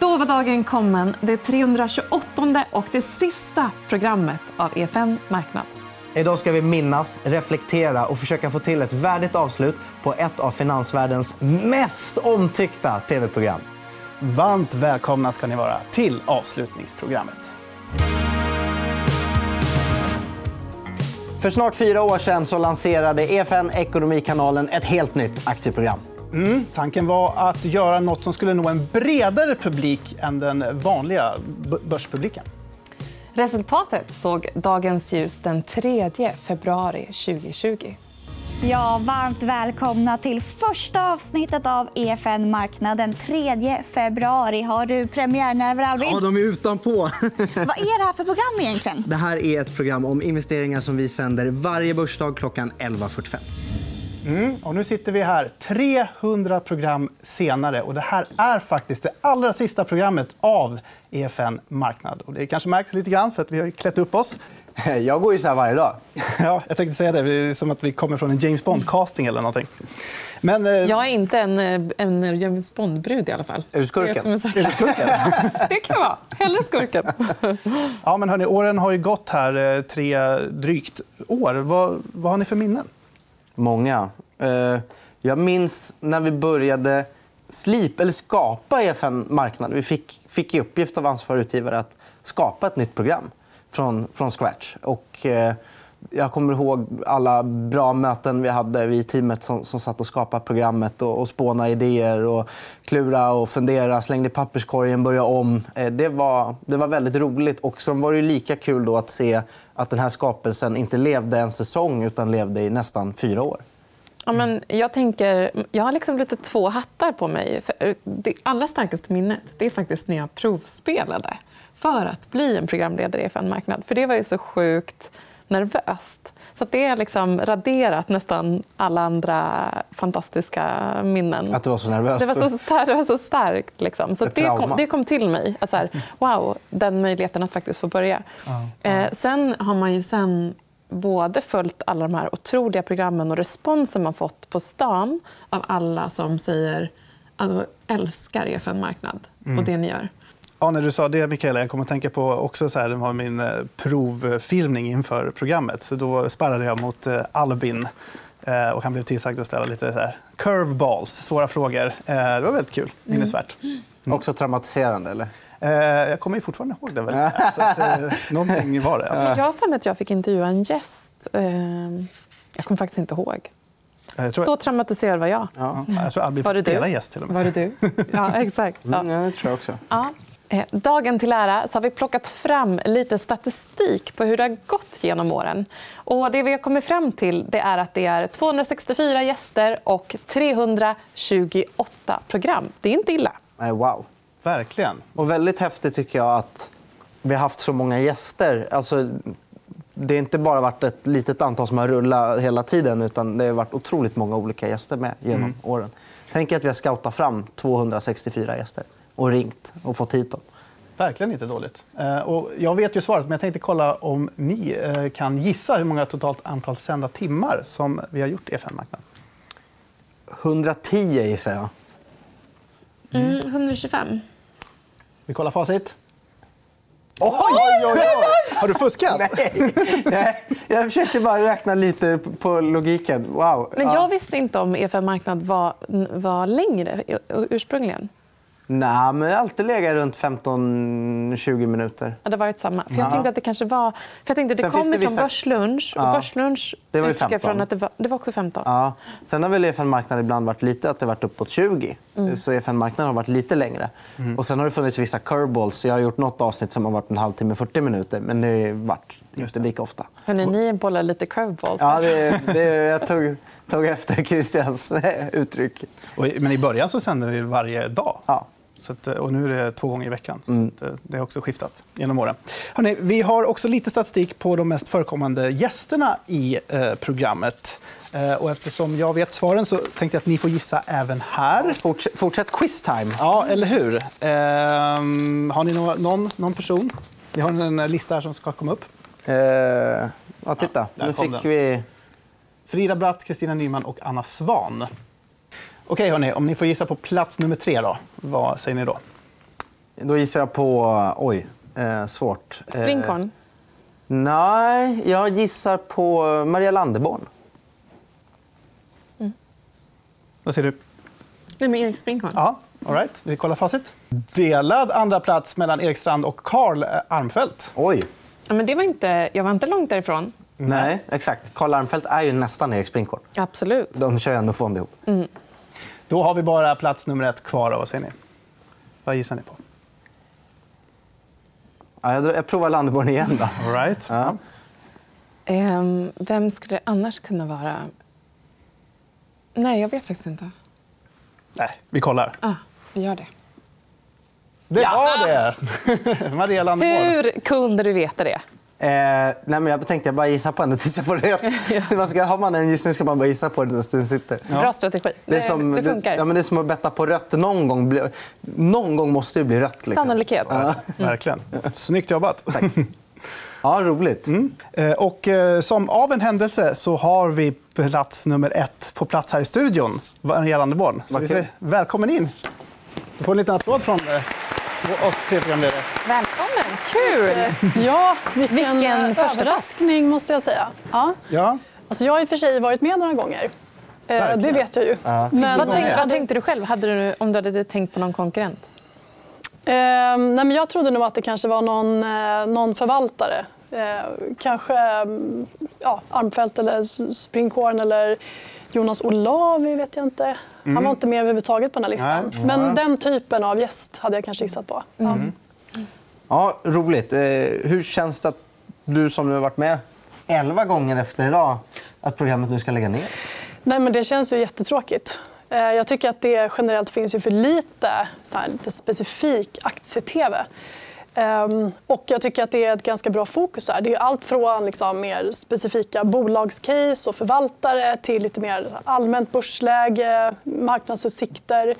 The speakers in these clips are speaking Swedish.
Då var dagen kommen, det 328 och det sista programmet av EFN Marknad. Idag ska vi minnas, reflektera och försöka få till ett värdigt avslut på ett av finansvärldens mest omtyckta tv-program. Varmt välkomna ska ni vara till avslutningsprogrammet. För snart fyra år sedan så lanserade EFN Ekonomikanalen ett helt nytt aktieprogram. Mm, tanken var att göra nåt som skulle nå en bredare publik än den vanliga börspubliken. Resultatet såg dagens ljus den 3 februari 2020. Ja, varmt välkomna till första avsnittet av EFN Marknad den 3 februari. Har du premiärnerver, Albin? Ja, de är utanpå. Vad är det här för program egentligen? Det här är ett program om investeringar som vi sänder varje börsdag klockan 11.45. Mm, och nu sitter vi här 300 program senare. Och det här är faktiskt det allra sista programmet av EFN Marknad. Och det kanske märks lite grann, för att vi har klätt upp oss. Jag går ju så här varje dag. Ja, jag tänkte säga det. Det är som att vi kommer från en James Bond-casting. eller någonting. Men, eh... Jag är inte en, en James Bond-brud i alla fall. Är du skurken? Är du skurken? det kan vara. Hellre skurken. ja, men hörni, åren har ju gått här, eh, tre drygt år. Vad, vad har ni för minnen? Många. Eh, jag minns när vi började slip, eller skapa EFN Marknad. Vi fick, fick i uppgift av ansvarig utgivare att skapa ett nytt program från, från scratch. Och, eh, jag kommer ihåg alla bra möten vi hade, vi i teamet som, som satt och skapade programmet och, och spånade idéer och klura och fundera, slängde i papperskorgen, började om. Eh, det, var, det var väldigt roligt. Och så var det lika kul då att se att den här skapelsen inte levde en säsong utan levde i nästan fyra år. Ja, men jag, tänker, jag har liksom lite två hattar på mig. För det allra starkaste minnet det är faktiskt när jag provspelade för att bli en programledare i FN Marknad. För Det var ju så sjukt nervöst. Så det har liksom raderat nästan alla andra fantastiska minnen. Att det var så nervöst? Det var så, starkt. Det var så starkt liksom. så det, kom, det kom till mig. Att så här, wow, den möjligheten att faktiskt få börja. Ja, Eh, sen har man ju sen både följt alla de här otroliga programmen och responsen man fått på stan av alla som säger alltså, älskar EFN Marknad och mm. det ni gör. Ja, när du sa det, Mikaela, jag kommer att tänka på också så här, det var min eh, provfilmning inför programmet. Så då sparrade jag mot eh, Albin. Eh, och han blev tillsagd att ställa lite så här curveballs, svåra frågor. Det var väldigt kul. Minnesvärt. Mm. Också traumatiserande? Eller? Jag kommer fortfarande ihåg det. Väl. Så att, någonting var det. Jag har för mig att jag fick intervjua en gäst. Jag kommer faktiskt inte ihåg. Tror... Så traumatiserad var jag. Ja. Jag tror Albin fick spela gäst. Till och med. Var det du? Ja, exakt. Ja. Mm, det tror jag också. Ja. Eh, dagen till ära så har vi plockat fram lite statistik på hur det har gått genom åren. Och det vi har kommit fram till det är att det är 264 gäster och 328 program. Det är inte illa. Wow. Verkligen. Och väldigt häftigt tycker jag att vi har haft så många gäster. Alltså, det har inte bara varit ett litet antal som har rullat hela tiden. utan Det har varit otroligt många olika gäster med genom mm. åren. Tänk att vi har scoutat fram 264 gäster och ringt och fått hit dem. Verkligen inte dåligt. Eh, och jag vet ju svaret, men jag tänkte kolla om ni eh, kan gissa hur många totalt antal sända timmar som vi har gjort i FN-marknaden. 110 gissar jag. Mm, 125. Vi kollar facit. Oj, oj, oj, Har du fuskat? Nej. Jag försökte bara räkna lite på logiken. Wow. Men jag visste inte om EFN Marknad var, var längre ursprungligen. Nej, men det har alltid legat runt 15-20 minuter. Ja, det har varit samma. För jag tänkte att det kanske var... För jag tänkte att det kommer vissa... från Börslunch. Och Börslunch det var, 15. Från att det, var... det var också 15. Ja. Sen har väl EFN-marknaden ibland varit lite att det varit uppåt 20. Mm. Så EFN-marknaden har varit lite längre. Mm. Och sen har det funnits vissa curveballs. Jag har gjort nåt avsnitt som har varit en halvtimme, 40 minuter. Men det har varit inte lika ofta. Hörrni, ni bollar lite curveballs. Ja, det, det, jag tog, tog efter Christians uttryck. Men I början så sände vi varje dag. Ja. Att, och nu är det två gånger i veckan. Mm. Att, eh, det har också skiftat genom åren. Hörrni, vi har också lite statistik på de mest förekommande gästerna i eh, programmet. Eh, och eftersom jag vet svaren så tänkte jag att ni får gissa även här. Fortsätt, fortsätt quiz-time. Ja, eller hur? Eh, har ni någon, någon person? Vi har en lista här som ska komma upp. Eh, ja, titta. Ja, nu fick den. vi... Frida Bratt, Kristina Nyman och Anna Svan. Okej, hörni, om ni får gissa på plats nummer tre. Då. Vad säger ni då? Då gissar jag på... Oj, eh, svårt. Eh, Springhorn? nej, jag gissar på Maria Landeborn. Vad säger du? Nej, men Erik Springhorn. Ja, all right. Vi kollar facit. Delad andra plats mellan Erik Strand och Karl Armfelt. Oj. Ja, men det var inte, jag var inte långt därifrån. Nej, exakt. Karl Armfelt är ju nästan Erik Sprinchorn. Absolut. De kör ju ändå Fond ihop. Då har vi bara plats nummer ett kvar. Vad säger ni? Vad gissar ni på? Ja, jag, provar Landeborn igen. Då. All right. Ja. Ehm, vem skulle det annars kunna vara? Nej, jag vet faktiskt inte. Nej, vi kollar. Ah, vi gör det. Det var det! Maria Landeborn. Hur kunde du veta det? Eh, nej, men jag tänkte jag bara gissa på henne tills jag får rätt. man ska, har man en gissning ska man bara gissa på den tills den sitter. Bra strategi. Det är, som, det funkar. Det, ja, men det är som att betta på rött. Någon gång, bli, någon gång måste det bli rött. Liksom. Sannolikhet. Ja. Verkligen. Snyggt jobbat. ja, roligt. Eh, Och eh, som av en händelse så har vi plats nummer ett på plats här i studion. Maria Landeborn. Så vi säger välkommen in. Du får en liten applåd från eh, oss tre programledare. Välkommen! Kul! Ja, vilken, Vilken första överraskning måste jag säga. Ja. Ja. Alltså, jag har i och för sig varit med några gånger. Eh, Verkligen. det vet jag ju. Men, Vad, tänk, eh, vad tänkte du själv hade du, om du hade tänkt på någon konkurrent? eh, nej, men jag trodde nog att det kanske var någon, eh, någon förvaltare. Eh, kanske mm, ja, Armfelt eller S- Springhorn eller Jonas Olavi vet jag inte. Han var inte med överhuvudtaget på den här listan. Nej. Men den typen av gäst hade jag kanske gissat på. Ja. Ja, roligt. Eh, hur känns det att du som nu har varit med elva gånger efter idag att programmet nu ska lägga ner? Nej, men det känns ju jättetråkigt. Eh, jag tycker att det generellt finns ju för lite, så här, lite specifik aktie-tv. Ehm, och jag tycker att det är ett ganska bra fokus. Här. Det är allt från liksom mer specifika bolagscase och förvaltare till lite mer allmänt börsläge, marknadsutsikter.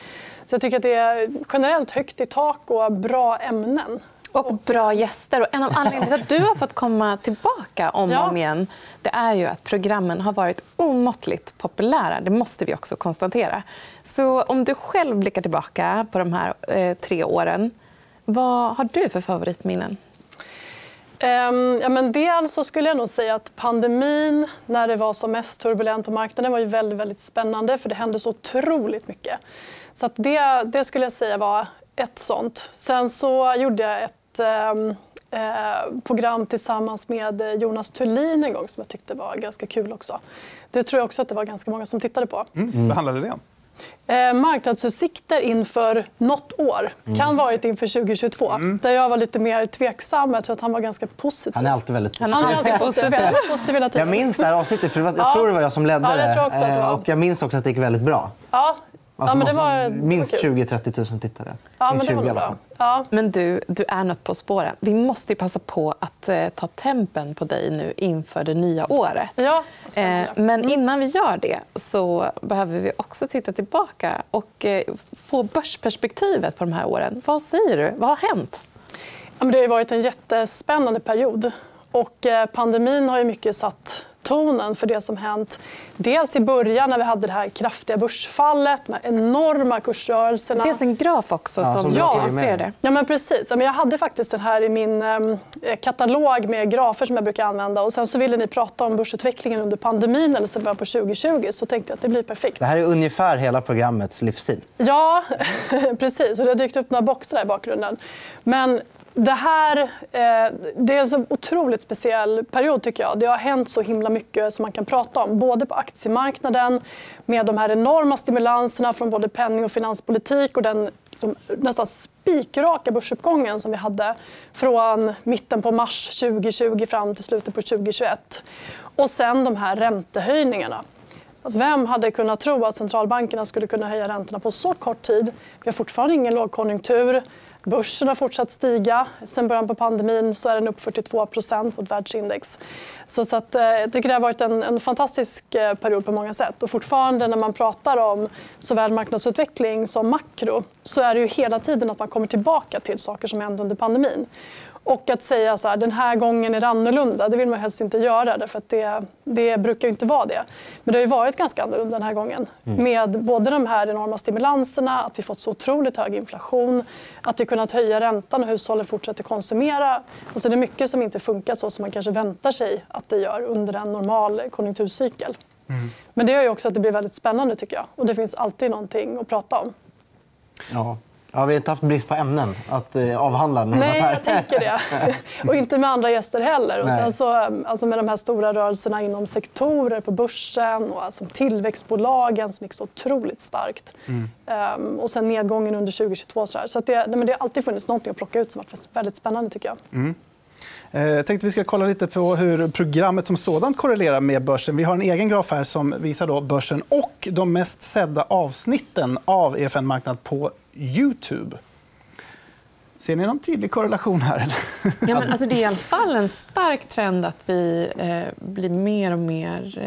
Så jag tycker att det är generellt högt i tak och bra ämnen. Och bra gäster. Och en av anledningarna till att du har fått komma tillbaka om och om igen det är ju att programmen har varit omåttligt populära. Det måste vi också konstatera. Så om du själv blickar tillbaka på de här eh, tre åren vad har du för favoritminnen? Ehm, ja, men dels så skulle jag nog säga att pandemin, när det var som mest turbulent på marknaden, var ju väldigt, väldigt spännande för det hände så otroligt mycket. Så det, det skulle jag säga var ett sånt. Sen så gjorde jag ett ehm, eh, program tillsammans med Jonas Thulin en gång som jag tyckte var ganska kul också. Det tror jag också att det var ganska många som tittade på. Mm. Vad handlade det om? Eh, marknadsutsikter inför något år. Kan varit inför 2022. Där jag var lite mer tveksam. Jag tror att han var ganska positiv. Han är alltid väldigt Han Han är alltid positiv, positiv hela tiden. Jag minns det här avsnittet, för jag Ja. tror det var jag som ledde Ja, det tror jag också att det Eh, var. Och jag minns också att det gick väldigt bra. Ja. Alltså, ja, men det måste- var, minst kul. 20-30 000 tittare. Ja, minst men det var 20 i alla bra. fall. Ja. Men du, du är något på spåren. Vi måste ju passa på att eh, ta tempen på dig nu inför det nya året. Ja, Eh, spännande. men innan vi gör det så behöver vi också titta tillbaka och eh, få börsperspektivet på de här åren. Vad säger du? Vad har hänt? Ja, men det har varit en jättespännande period. Och eh, pandemin har ju mycket satt tonen för det som hänt. Dels i början när vi hade det här kraftiga börsfallet, de här enorma Det kursrörelserna. finns en graf också Ja, som, illustrerar det. Ja, men precis. Jag hade faktiskt den här i min eh, katalog med grafer som jag brukar använda. Och sen så ville ni prata om börsutvecklingen under pandemin eller sen början på 2020. Så tänkte jag att det blir perfekt. Det här är ungefär hela programmets livstid. Ja, precis. Och det har dykt upp några boxar där i bakgrunden. Men det här eh, det är en så otroligt speciell period. tycker jag. Det har hänt så himla mycket som man kan prata om. Både på aktiemarknaden med de här enorma stimulanserna från både penning och finanspolitik och den liksom, nästan spikraka börsuppgången som vi hade från mitten på mars 2020 fram till slutet på 2021. Och sen de här räntehöjningarna. Vem hade kunnat tro att centralbankerna skulle kunna höja räntorna på så kort tid? Vi har fortfarande ingen lågkonjunktur. Börsen har fortsatt stiga. Sen början på pandemin så är den upp 42 mot världsindex. Så, så att, eh, jag tycker det har varit en, en fantastisk eh, period på många sätt. Och fortfarande när man pratar om såväl marknadsutveckling som makro så är det ju hela tiden att man kommer tillbaka till saker som hände under pandemin. Och att säga så här, den här gången är det annorlunda, det vill man helst inte göra. Därför att det, det brukar ju inte vara det. Men det har ju varit ganska annorlunda den här gången. Med både de här enorma stimulanserna, att vi fått så otroligt hög inflation, att vi kunnat höja räntan och hushållen fortsätter konsumera. Och så är det mycket som inte funkar så som man kanske väntar sig att det gör under en normal konjunkturcykel. Men det gör ju också att det blir väldigt spännande tycker jag. Och det finns alltid någonting att prata om. Ja. Ja, vi har inte haft brist på ämnen att eh, avhandla. När Nej, jag tänker det. Och inte med andra gäster heller. Och sen så, alltså med de här stora rörelserna inom sektorer på börsen och alltså tillväxtbolagen som gick så otroligt starkt. Mm. Ehm, och sen nedgången under 2022. Så, så det, men det har alltid funnits något att plocka ut som har varit väldigt spännande tycker jag. Eh, Jag tänkte vi ska kolla lite på hur programmet som sådant korrelerar med börsen. Vi har en egen graf här som visar då börsen och de mest sedda avsnitten av EFN Marknad på Youtube. Ser ni någon tydlig korrelation här? Ja, men alltså det är i alla fall en stark trend att vi eh, blir mer och mer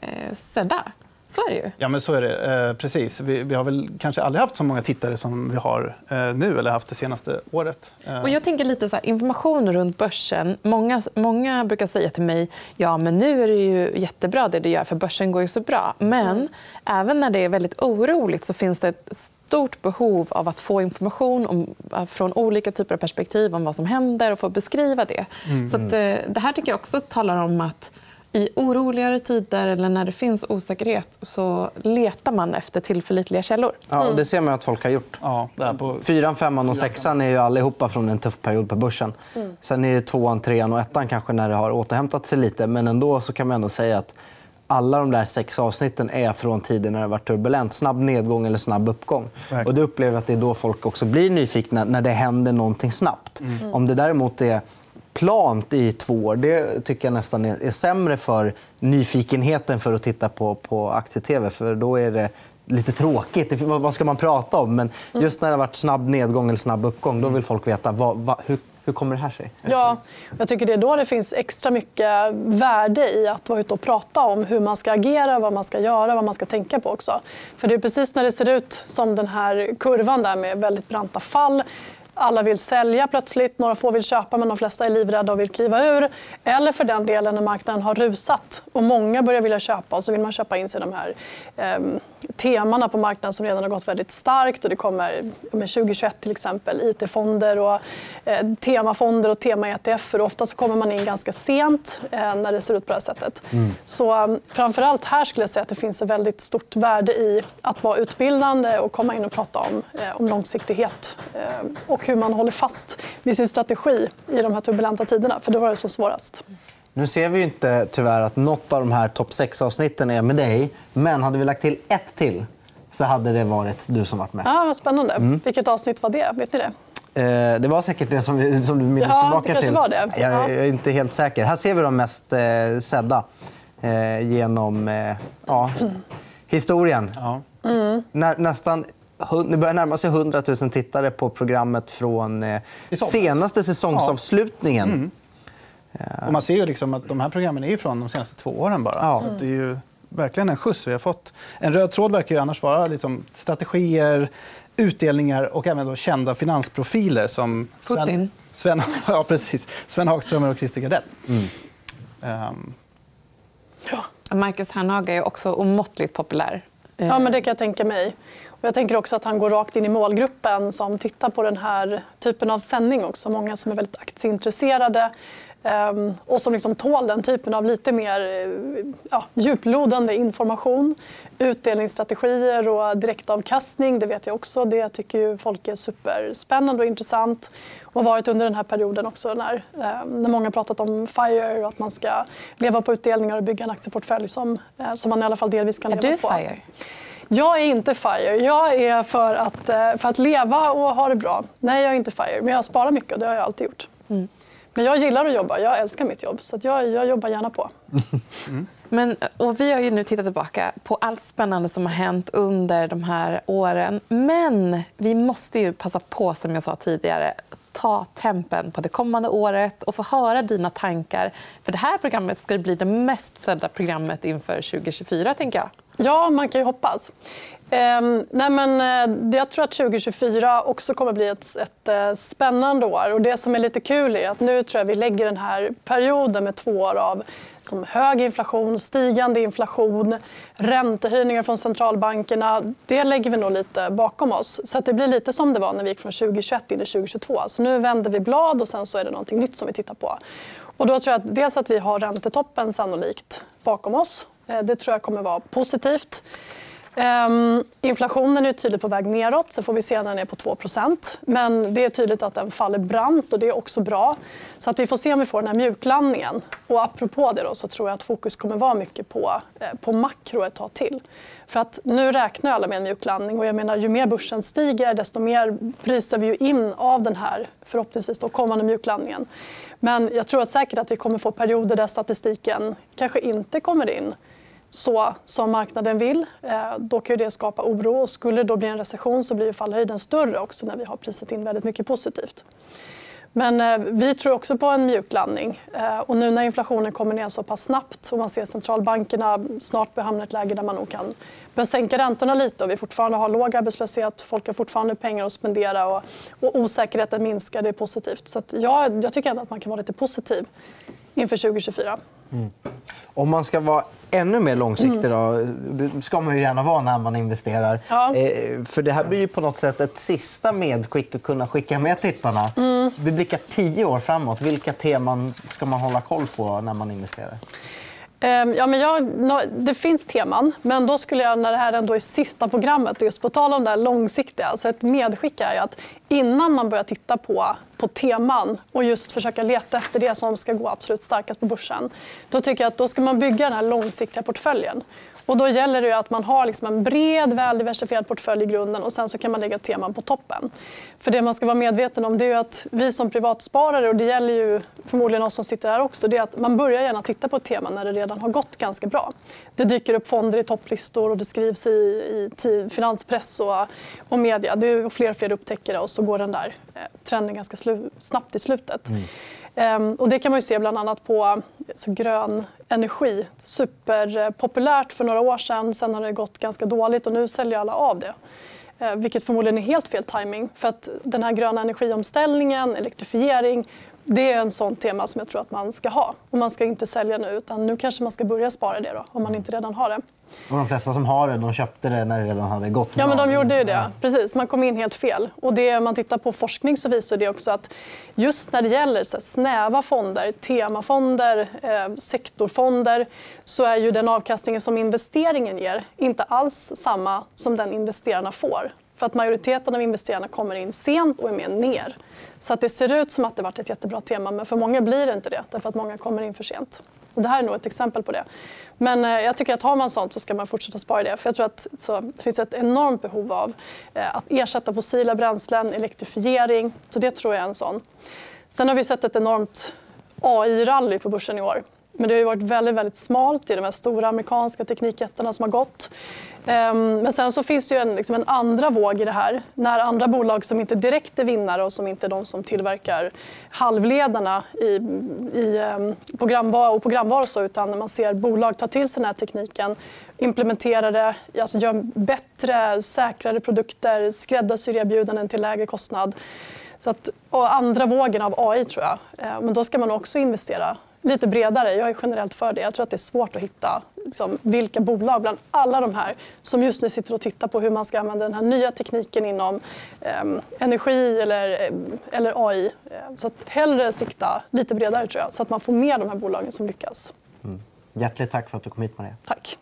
eh, sedda. Så är det ju. Ja, men så är det. Eh, precis. Vi, vi har väl kanske aldrig haft så många tittare som vi har eh, nu eller haft det senaste året. Eh, Och jag tänker lite så här, information runt börsen. Många, många brukar säga till mig ja men nu är det ju jättebra det du gör för börsen går ju så bra. Men även när det är väldigt oroligt så finns det ett stort behov av att få information om, från olika typer av perspektiv om vad som händer och få beskriva det. Så att, eh, det här tycker jag också talar om att i oroligare tider eller när det finns osäkerhet så letar man efter tillförlitliga källor. Ja, och det ser man att folk har gjort. ja, där på... Fyran, femman och sexan är ju allihopa från en tuff period på börsen. Sen är det tvåan, trean och ettan kanske när det har återhämtat sig lite. Men ändå så kan man ändå säga att alla de där sex avsnitten är från tider när det varit turbulent. Snabb nedgång eller snabb uppgång. Verkligen. Och det upplever jag att det är då folk också blir nyfikna när det händer någonting snabbt. Om det däremot är plant i två år, det tycker jag nästan är, sämre för nyfikenheten för att titta på, på aktie-tv. För då är det lite tråkigt. Vad vad ska man prata om? Men just när det har varit snabb nedgång eller snabb uppgång, då vill folk veta vad, vad, hur, hur kommer det här sig? Ja, jag tycker det är då det finns extra mycket värde i att vara ute och prata om hur man ska agera, vad man ska göra, vad man ska tänka på också. För det är precis när det ser ut som den här kurvan där med väldigt branta fall alla vill sälja plötsligt, några få vill köpa men de flesta är livrädda och vill kliva ur. Eller för den delen när marknaden har rusat och många börjar vilja köpa och så vill man köpa in sig i de här eh, temana på marknaden som redan har gått väldigt starkt. Och det kommer med 2021 till exempel IT-fonder och eh, temafonder och tema-ETF. Ofta så kommer man in ganska sent eh, när det ser ut på det här sättet. Så um, framförallt här skulle jag säga att det finns ett väldigt stort värde i att vara utbildande och komma in och prata om, eh, om långsiktighet eh, och hur man håller fast vid sin strategi i de här turbulenta tiderna. För det var det så svårast. Nu ser vi inte tyvärr att något av de här topp 6-avsnitten är med dig. Men hade vi lagt till ett till så hade det varit du som varit med. Ja, vad spännande. Vilket avsnitt var det? Vet ni det? Eh, Det var säkert det som, vi- som du minns Ja, det tillbaka kanske till. var det. Jag, Ja. jag är inte helt säker. Här ser vi de mest eh, sedda eh, genom eh, ja, historien. Ja. När, nästan, hun- det börjar närma sig 100 000 tittare på programmet från eh, senaste säsongsavslutningen. Och man ser ju liksom att de här programmen är ju från de senaste två åren. bara. Ja. Så det är ju verkligen en skjuts vi har fått. En röd tråd verkar ju annars vara liksom strategier, utdelningar och även då kända finansprofiler som Sven, Putin. Sven, ja, precis. Sven Hagströmer och Christer Gardell. Ehm, Marcus Hernhaga är också omåttligt populär. Eh, Ja, men det kan jag tänka mig. Och jag tänker också att han går rakt in i målgruppen som tittar på den här typen av sändning. också. Många som är väldigt aktieintresserade och som liksom tål den typen av lite mer eh, ja, djuplodande information. Utdelningsstrategier och direktavkastning, det vet jag också. Det tycker ju folk är superspännande och intressant. Och varit under den här perioden också när, eh, när många har pratat om FIRE och att man ska leva på utdelningar och bygga en aktieportfölj som, eh, som man i alla fall delvis kan Är leva du på. FIRE? Jag är inte FIRE. Jag är för att, eh, för att leva och ha det bra. Nej, jag är inte FIRE. Men jag sparar mycket och det har jag alltid gjort. Men jag gillar att jobba. Jag älskar mitt jobb. Så att jag, jag jobbar gärna på. Men, och vi har ju nu tittat tillbaka på allt spännande som har hänt under de här åren. Men vi måste ju passa på, som jag sa tidigare, ta tempen på det kommande året och få höra dina tankar. För Det här programmet ska ju bli det mest sedda programmet inför 2024. tänker jag. Ja, man kan ju hoppas. Eh, nej men, eh, jag tror att 2024 också kommer att bli ett, ett eh, spännande år. Och det som är lite kul är att nu tror jag vi lägger den här perioden med två år av som hög inflation, stigande inflation, räntehöjningar från centralbankerna. Det lägger vi nog lite bakom oss. Så det blir lite som det var när vi gick från 2021 in i 2022. Så nu vänder vi blad och sen så är det något nytt som vi tittar på. Och då tror jag att dels att vi har räntetoppen sannolikt bakom oss. Eh, det tror jag kommer vara positivt. Ehm, inflationen är tydligt på väg neråt. Så får vi se när den är på 2% Men det är tydligt att den faller brant och det är också bra. Så att vi får se om vi får den här mjuklandningen. Och apropå det då, så tror jag att fokus kommer vara mycket på, eh, på makro ett tag till. För att nu räknar alla med en mjuklandning. Och jag menar, ju mer börsen stiger desto mer prisar vi in av den här förhoppningsvis då kommande mjuklandningen. Men jag tror att säkert att vi kommer få perioder där statistiken kanske inte kommer in så som marknaden vill. Eh, då kan det skapa oro. Och skulle det då bli en recession så blir fallhöjden större också när vi har prisat in väldigt mycket positivt. Men eh, vi tror också på en mjuklandning. landning. Eh, och nu när inflationen kommer ner så pass snabbt och man ser centralbankerna snart börja hamna i ett läge där man nog kan börja sänka räntorna lite och vi fortfarande har låg arbetslöshet, folk har fortfarande pengar att spendera och, och osäkerheten minskar, det är positivt. Så att jag, jag tycker ändå att man kan vara lite positiv inför 2024. Mm. Om man ska vara ännu mer långsiktig, då, det ska man ju gärna vara när man investerar. Ja. Eh, för Det här blir ju på något sätt ett sista medskick att kunna skicka med tittarna. Mm. Vi blickar tio år framåt. Vilka teman ska man hålla koll på när man investerar? Ehm, ja, men jag, det finns teman, men då skulle jag, när det här ändå är sista programmet, just på tal om det långsiktiga, alltså ett medskick är att innan man börjar titta på, på teman och just försöka leta efter det som ska gå absolut starkast på börsen, då tycker jag att då ska man bygga den här långsiktiga portföljen. Och då gäller det att man har liksom en bred, väldiversifierad portfölj i grunden och sen så kan man lägga teman på toppen. För det man ska vara medveten om det är att vi som privatsparare, och det gäller ju förmodligen oss som sitter här också, det är att man börjar gärna titta på ett tema när det redan har gått ganska bra. Det dyker upp fonder i topplistor och det skrivs i, i finanspress och, och media. Det är fler och fler upptäcker det och så går den där eh, trenden ganska snabbt i slutet. Mm. Ehm, och det kan man se bland annat på alltså grön energi. Superpopulärt för några år sedan. Sen har det gått ganska dåligt och nu säljer alla av det. Ehm, vilket förmodligen är helt fel timing. För att den här gröna energiomställningen, elektrifiering det är en sån tema som jag tror att man ska ha. Och man ska inte sälja nu, utan nu kanske man ska börja spara det då, om man inte redan har det. Och de flesta som har det de köpte det när det redan hade gått Ja, men de gjorde ju det. Precis, man kom in helt fel. Och det, man tittar på forskning så visar det också att just när det gäller så snäva fonder, temafonder, eh, sektorfonder så är ju den avkastningen som investeringen ger inte alls samma som den investerarna får. För att majoriteten av investerarna kommer in sent och är med ner. Så att det ser ut som att det varit ett jättebra tema, men för många blir det inte det. Därför att många kommer in för sent. Så det här är nog ett exempel på det. Men eh, jag tycker att har man sånt så ska man fortsätta spara det. För jag tror att så, det finns ett enormt behov av eh, att ersätta fossila bränslen, elektrifiering. Så det tror jag är en sån. Sen har vi sett ett enormt AI-rally på börsen i år. Men det har varit väldigt, väldigt smalt. i de här stora amerikanska teknikjättarna som har gått. Ehm, men sen så finns det ju en, liksom en andra våg i det här. När andra bolag som inte direkt är vinnare och som inte är de som tillverkar halvledarna i, i programvaror, programvara och programvaror så, utan när man ser bolag ta till sig den här tekniken, implementera det, alltså gör bättre, säkrare produkter, skräddarsyr erbjudanden till lägre kostnad. Så att, och andra vågen av AI, tror jag. Ehm, men då ska man också investera lite bredare. Jag är generellt för det. Jag tror att det är svårt att hitta liksom, vilka bolag bland alla de här som just nu sitter och tittar på hur man ska använda den här nya tekniken inom eh, energi eller, eh, eller AI. Eh, så att hellre sikta lite bredare tror jag, så att man får med de här bolagen som lyckas. Mm. Hjärtligt tack för att du kom hit, Maria. Tack.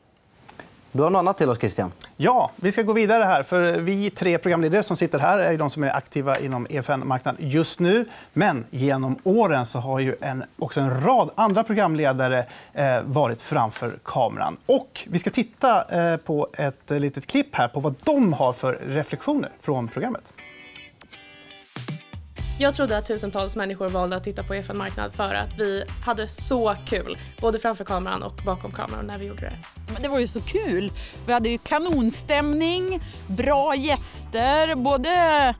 Du har något annat till oss, Christian. Ja, vi ska gå vidare. här. För Vi tre programledare som sitter här är de som är aktiva inom EFN-marknaden just nu. Men genom åren så har ju en, också en rad andra programledare eh, varit framför kameran. Och vi ska titta eh, på ett litet klipp här på vad de har för reflektioner från programmet. Jag trodde att tusentals människor valde att titta på EFN Marknad för att vi hade så kul, både framför kameran och bakom kameran när vi gjorde det. Men det var ju så kul. Vi hade ju kanonstämning, bra gäster, både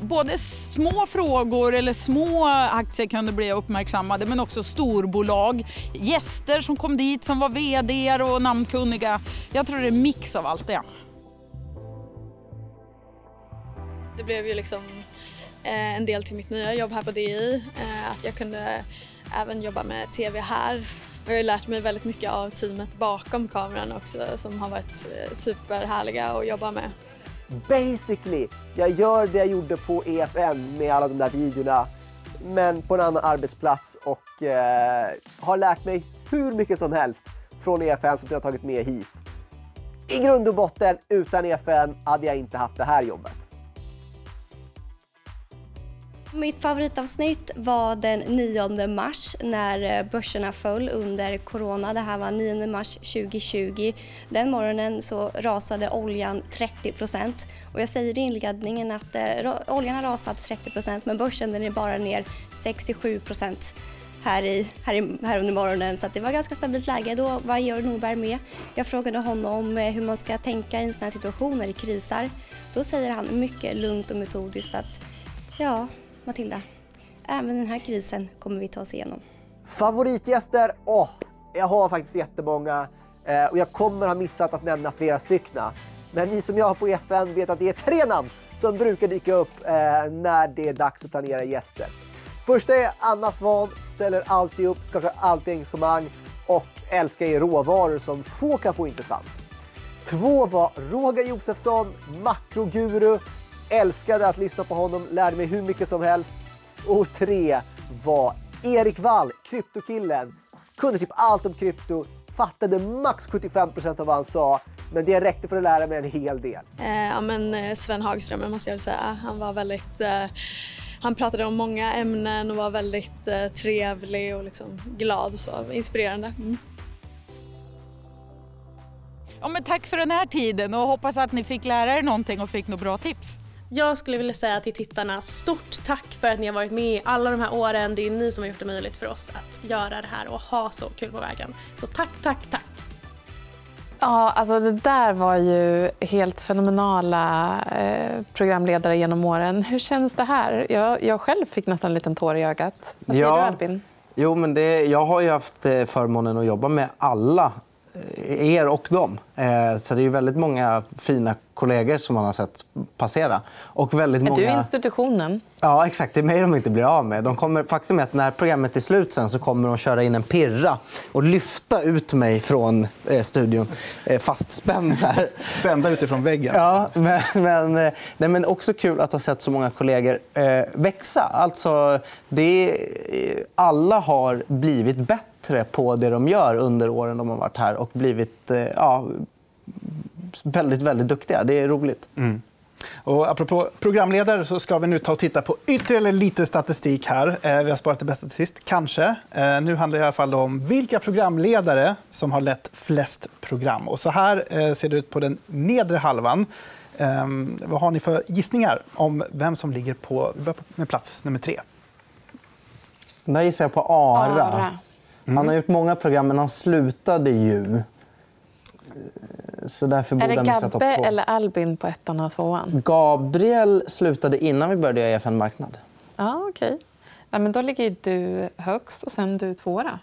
både små frågor eller små aktier kunde bli uppmärksammade men också storbolag. Gäster som kom dit som var vd och namnkunniga. Jag tror det är en mix av allt det. Det blev ju liksom Eh, en del till mitt nya jobb här på DI. Eh, att jag kunde även jobba med TV här. Jag har lärt mig väldigt mycket av teamet bakom kameran också som har varit eh, superhärliga att jobba med. Basically, jag gör det jag gjorde på EFN med alla de där videorna men på en annan arbetsplats och eh, har lärt mig hur mycket som helst från EFN som jag har tagit med hit. I grund och botten, utan EFN hade jag inte haft det här jobbet. Mitt favoritavsnitt var den 9 mars när eh, börserna föll under corona. Det här var 9 mars 2020. Den morgonen så rasade oljan 30 och Jag säger i inledningen att eh, oljan har rasat 30% men börsen den är bara ner 67 här, i, här, i, här under morgonen. Så det var ganska stabilt läge. Då var Georg Norberg med. Jag frågade honom eh, hur man ska tänka i en sån här situation när det krisar. Då säger han mycket lugnt och metodiskt att ja, Matilda, även den här krisen kommer vi ta oss igenom. Favoritgäster? Åh, jag har faktiskt jättemånga eh, och jag kommer ha missat att nämna flera stycken. Men ni som jag har på FN vet att det är tre namn som brukar dyka upp eh, när det är dags att planera gäster. Första är Anna Svan, ställer alltid upp, skapar alltid engagemang och älskar ju råvaror som få kan få intressant. Två var Roger Josefsson, makroguru, älskade att lyssna på honom, lärde mig hur mycket som helst. Och tre var Erik Wall, kryptokillen. Kunde typ allt om krypto, fattade max 75% av vad han sa. Men det räckte för att lära mig en hel del. Eh, ja, men eh, Sven Hagström måste jag säga. Han var väldigt... Eh, han pratade om många ämnen och var väldigt eh, trevlig och liksom glad. Så inspirerande. Mm. Ja, men tack för den här tiden och hoppas att ni fick lära er någonting och fick några bra tips. Jag skulle vilja säga till tittarna, stort tack för att ni har varit med alla de här åren. Det är ni som har gjort det möjligt för oss att göra det här och ha så kul på vägen. Så tack, tack, tack! Ja, alltså det där var ju helt fenomenala eh, programledare genom åren. Hur känns det här? Jag, jag själv fick nästan en liten tår i ögat. Vad säger Ja. du, Albin? Jo, men det, jag har ju haft eh, förmånen att jobba med alla er och dem. Eh, Så det är ju väldigt många fina kollegor som man har sett passera. Och väldigt Är många... du institutionen? Ja, exakt. Det är mig de inte blir av med. De kommer, faktum är att när programmet är slut sen så kommer de köra in en pirra och lyfta ut mig från eh, studion eh, fastspänd. Så här. Vända utifrån väggen. Ja, men, men, nej, men också kul att ha sett så många kollegor eh, växa. Alltså, det, är- alla har blivit bättre på det de gör under åren de har varit här och blivit eh, ja, väldigt, väldigt duktiga. Det är roligt. Och apropå programledare så ska vi nu ta och titta på ytterligare lite statistik här. Eh, Vi har sparat det bästa till sist, kanske. Eh, Nu handlar det i alla fall om vilka programledare som har lett flest program. Och så här ser det ut på den nedre halvan. Eh, Vad har ni för gissningar om vem som ligger på, med plats nummer tre? Där gissar jag på Ara. Ara. Han har gjort många program, men han slutade ju. Så därför Är borde det missa topp Gabbe eller Albin på ettan och tvåan? Gabriel slutade innan vi började göra EFN Marknad. Ja, okej. Ja, men då ligger ju du högst och sen du tvåa.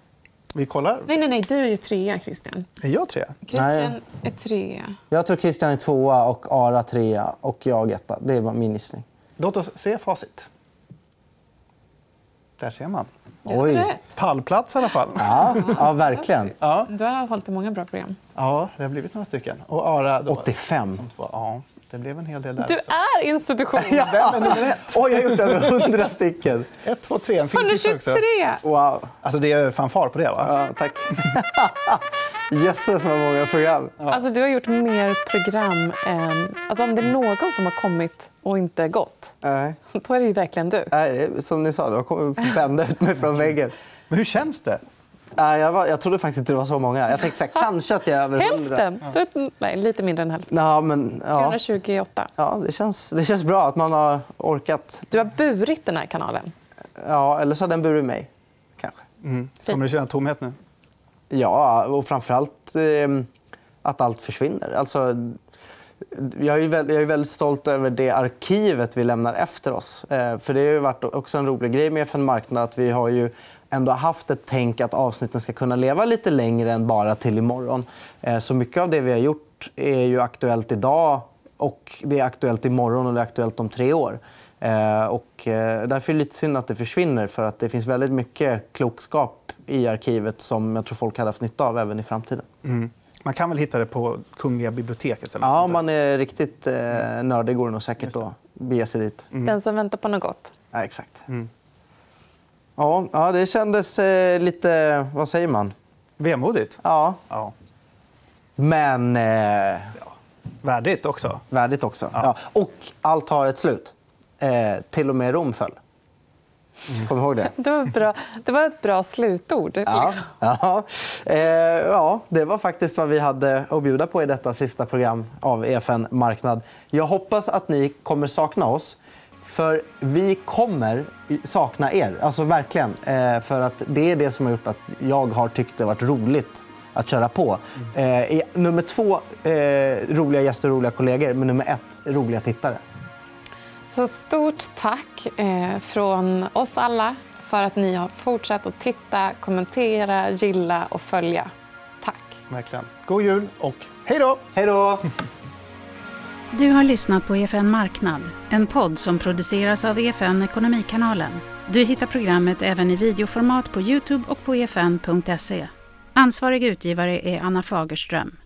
Vi kollar. Nej, nej, nej. Du är ju trea, Christian. Är jag tre? Christian är trea. Jag tror Christian är tvåa och Ara trea och jag etta. Det var min gissning. Låt oss se facit. Där ser man. Oj. Rätt. Pallplats i alla fall. Ja, ja verkligen. Ja, Du har hållit i många bra program. ja det har blivit några stycken. Och Ara... Då, 85. som två. Ja, det blev en hel del där Du också. är institution. Vem är ett? Oj, jag har gjort över hundra stycken. Ett, två, tre. En fin siffra också. 123! Wow. Alltså det är fanfar på det va? Ja, tack. Jösses vad många program. Alltså, du har gjort mer program än... Alltså, om det är någon som har kommit och inte gått, Nej. då är det ju verkligen du. Nej, som ni sa, de kommer vända ut mig från väggen. Men hur känns det? Nej, jag, var, jag trodde faktiskt inte det var så många. Jag tänkte så här, kanske att jag är över hundra. Hälften! Du, nej, lite mindre än hälften. Ja, men, ja. 328. Ja, det, känns, det känns bra att man har orkat. Du har burit den här kanalen. Ja, eller så har den burit mig. Kanske. Mm. Kommer du känna tomhet nu? Ja, och framförallt eh, att allt försvinner. Alltså, jag är, väldigt, jag är väldigt stolt över det arkivet vi lämnar efter oss. Eh, för Det har ju varit också en rolig grej med FN Marknad. att Vi har ju ändå haft ett tänk att avsnitten ska kunna leva lite längre än bara till imorgon. Eh, så mycket av det vi har gjort är ju aktuellt idag och det är aktuellt imorgon och det är aktuellt om tre år. Eh, och eh, därför är det lite synd att det försvinner. för att Det finns väldigt mycket klokskap i arkivet som jag tror folk hade haft nytta av även i framtiden. Mm. Man kan väl hitta det på Kungliga biblioteket? Eller ja, om man är riktigt eh, nördig går det nog säkert att bege sig dit. Den som väntar på något gott. Ja, exakt. Mm. Ja, ja, det kändes eh, lite... Vad säger man? Vemodigt? Ja. ja. Men... Eh... Ja. Värdigt också. Värdigt också. Ja. ja. Och allt har ett slut. Eh, till och med Rom föll. Mm. Kom ihåg det. Det var, bra. det var ett bra slutord. Ja. Ja. Eh, ja, det var faktiskt vad vi hade att bjuda på i detta sista program av EFN Marknad. Jag hoppas att ni kommer sakna oss. För vi kommer sakna er. Alltså verkligen. Eh, för att det är det som har gjort att jag har tyckt det varit roligt att köra på. Eh, nummer två, eh, roliga gäster och roliga kollegor. Men nummer ett, roliga tittare. Så stort tack eh, från oss alla för att ni har fortsatt att titta, kommentera, gilla och följa. Tack. Verkligen. God jul och hej då! Hej då! Du har lyssnat på EFN Marknad, en podd som produceras av EFN Ekonomikanalen. Du hittar programmet även i videoformat på Youtube och på efn.se. Ansvarig utgivare är Anna Fagerström.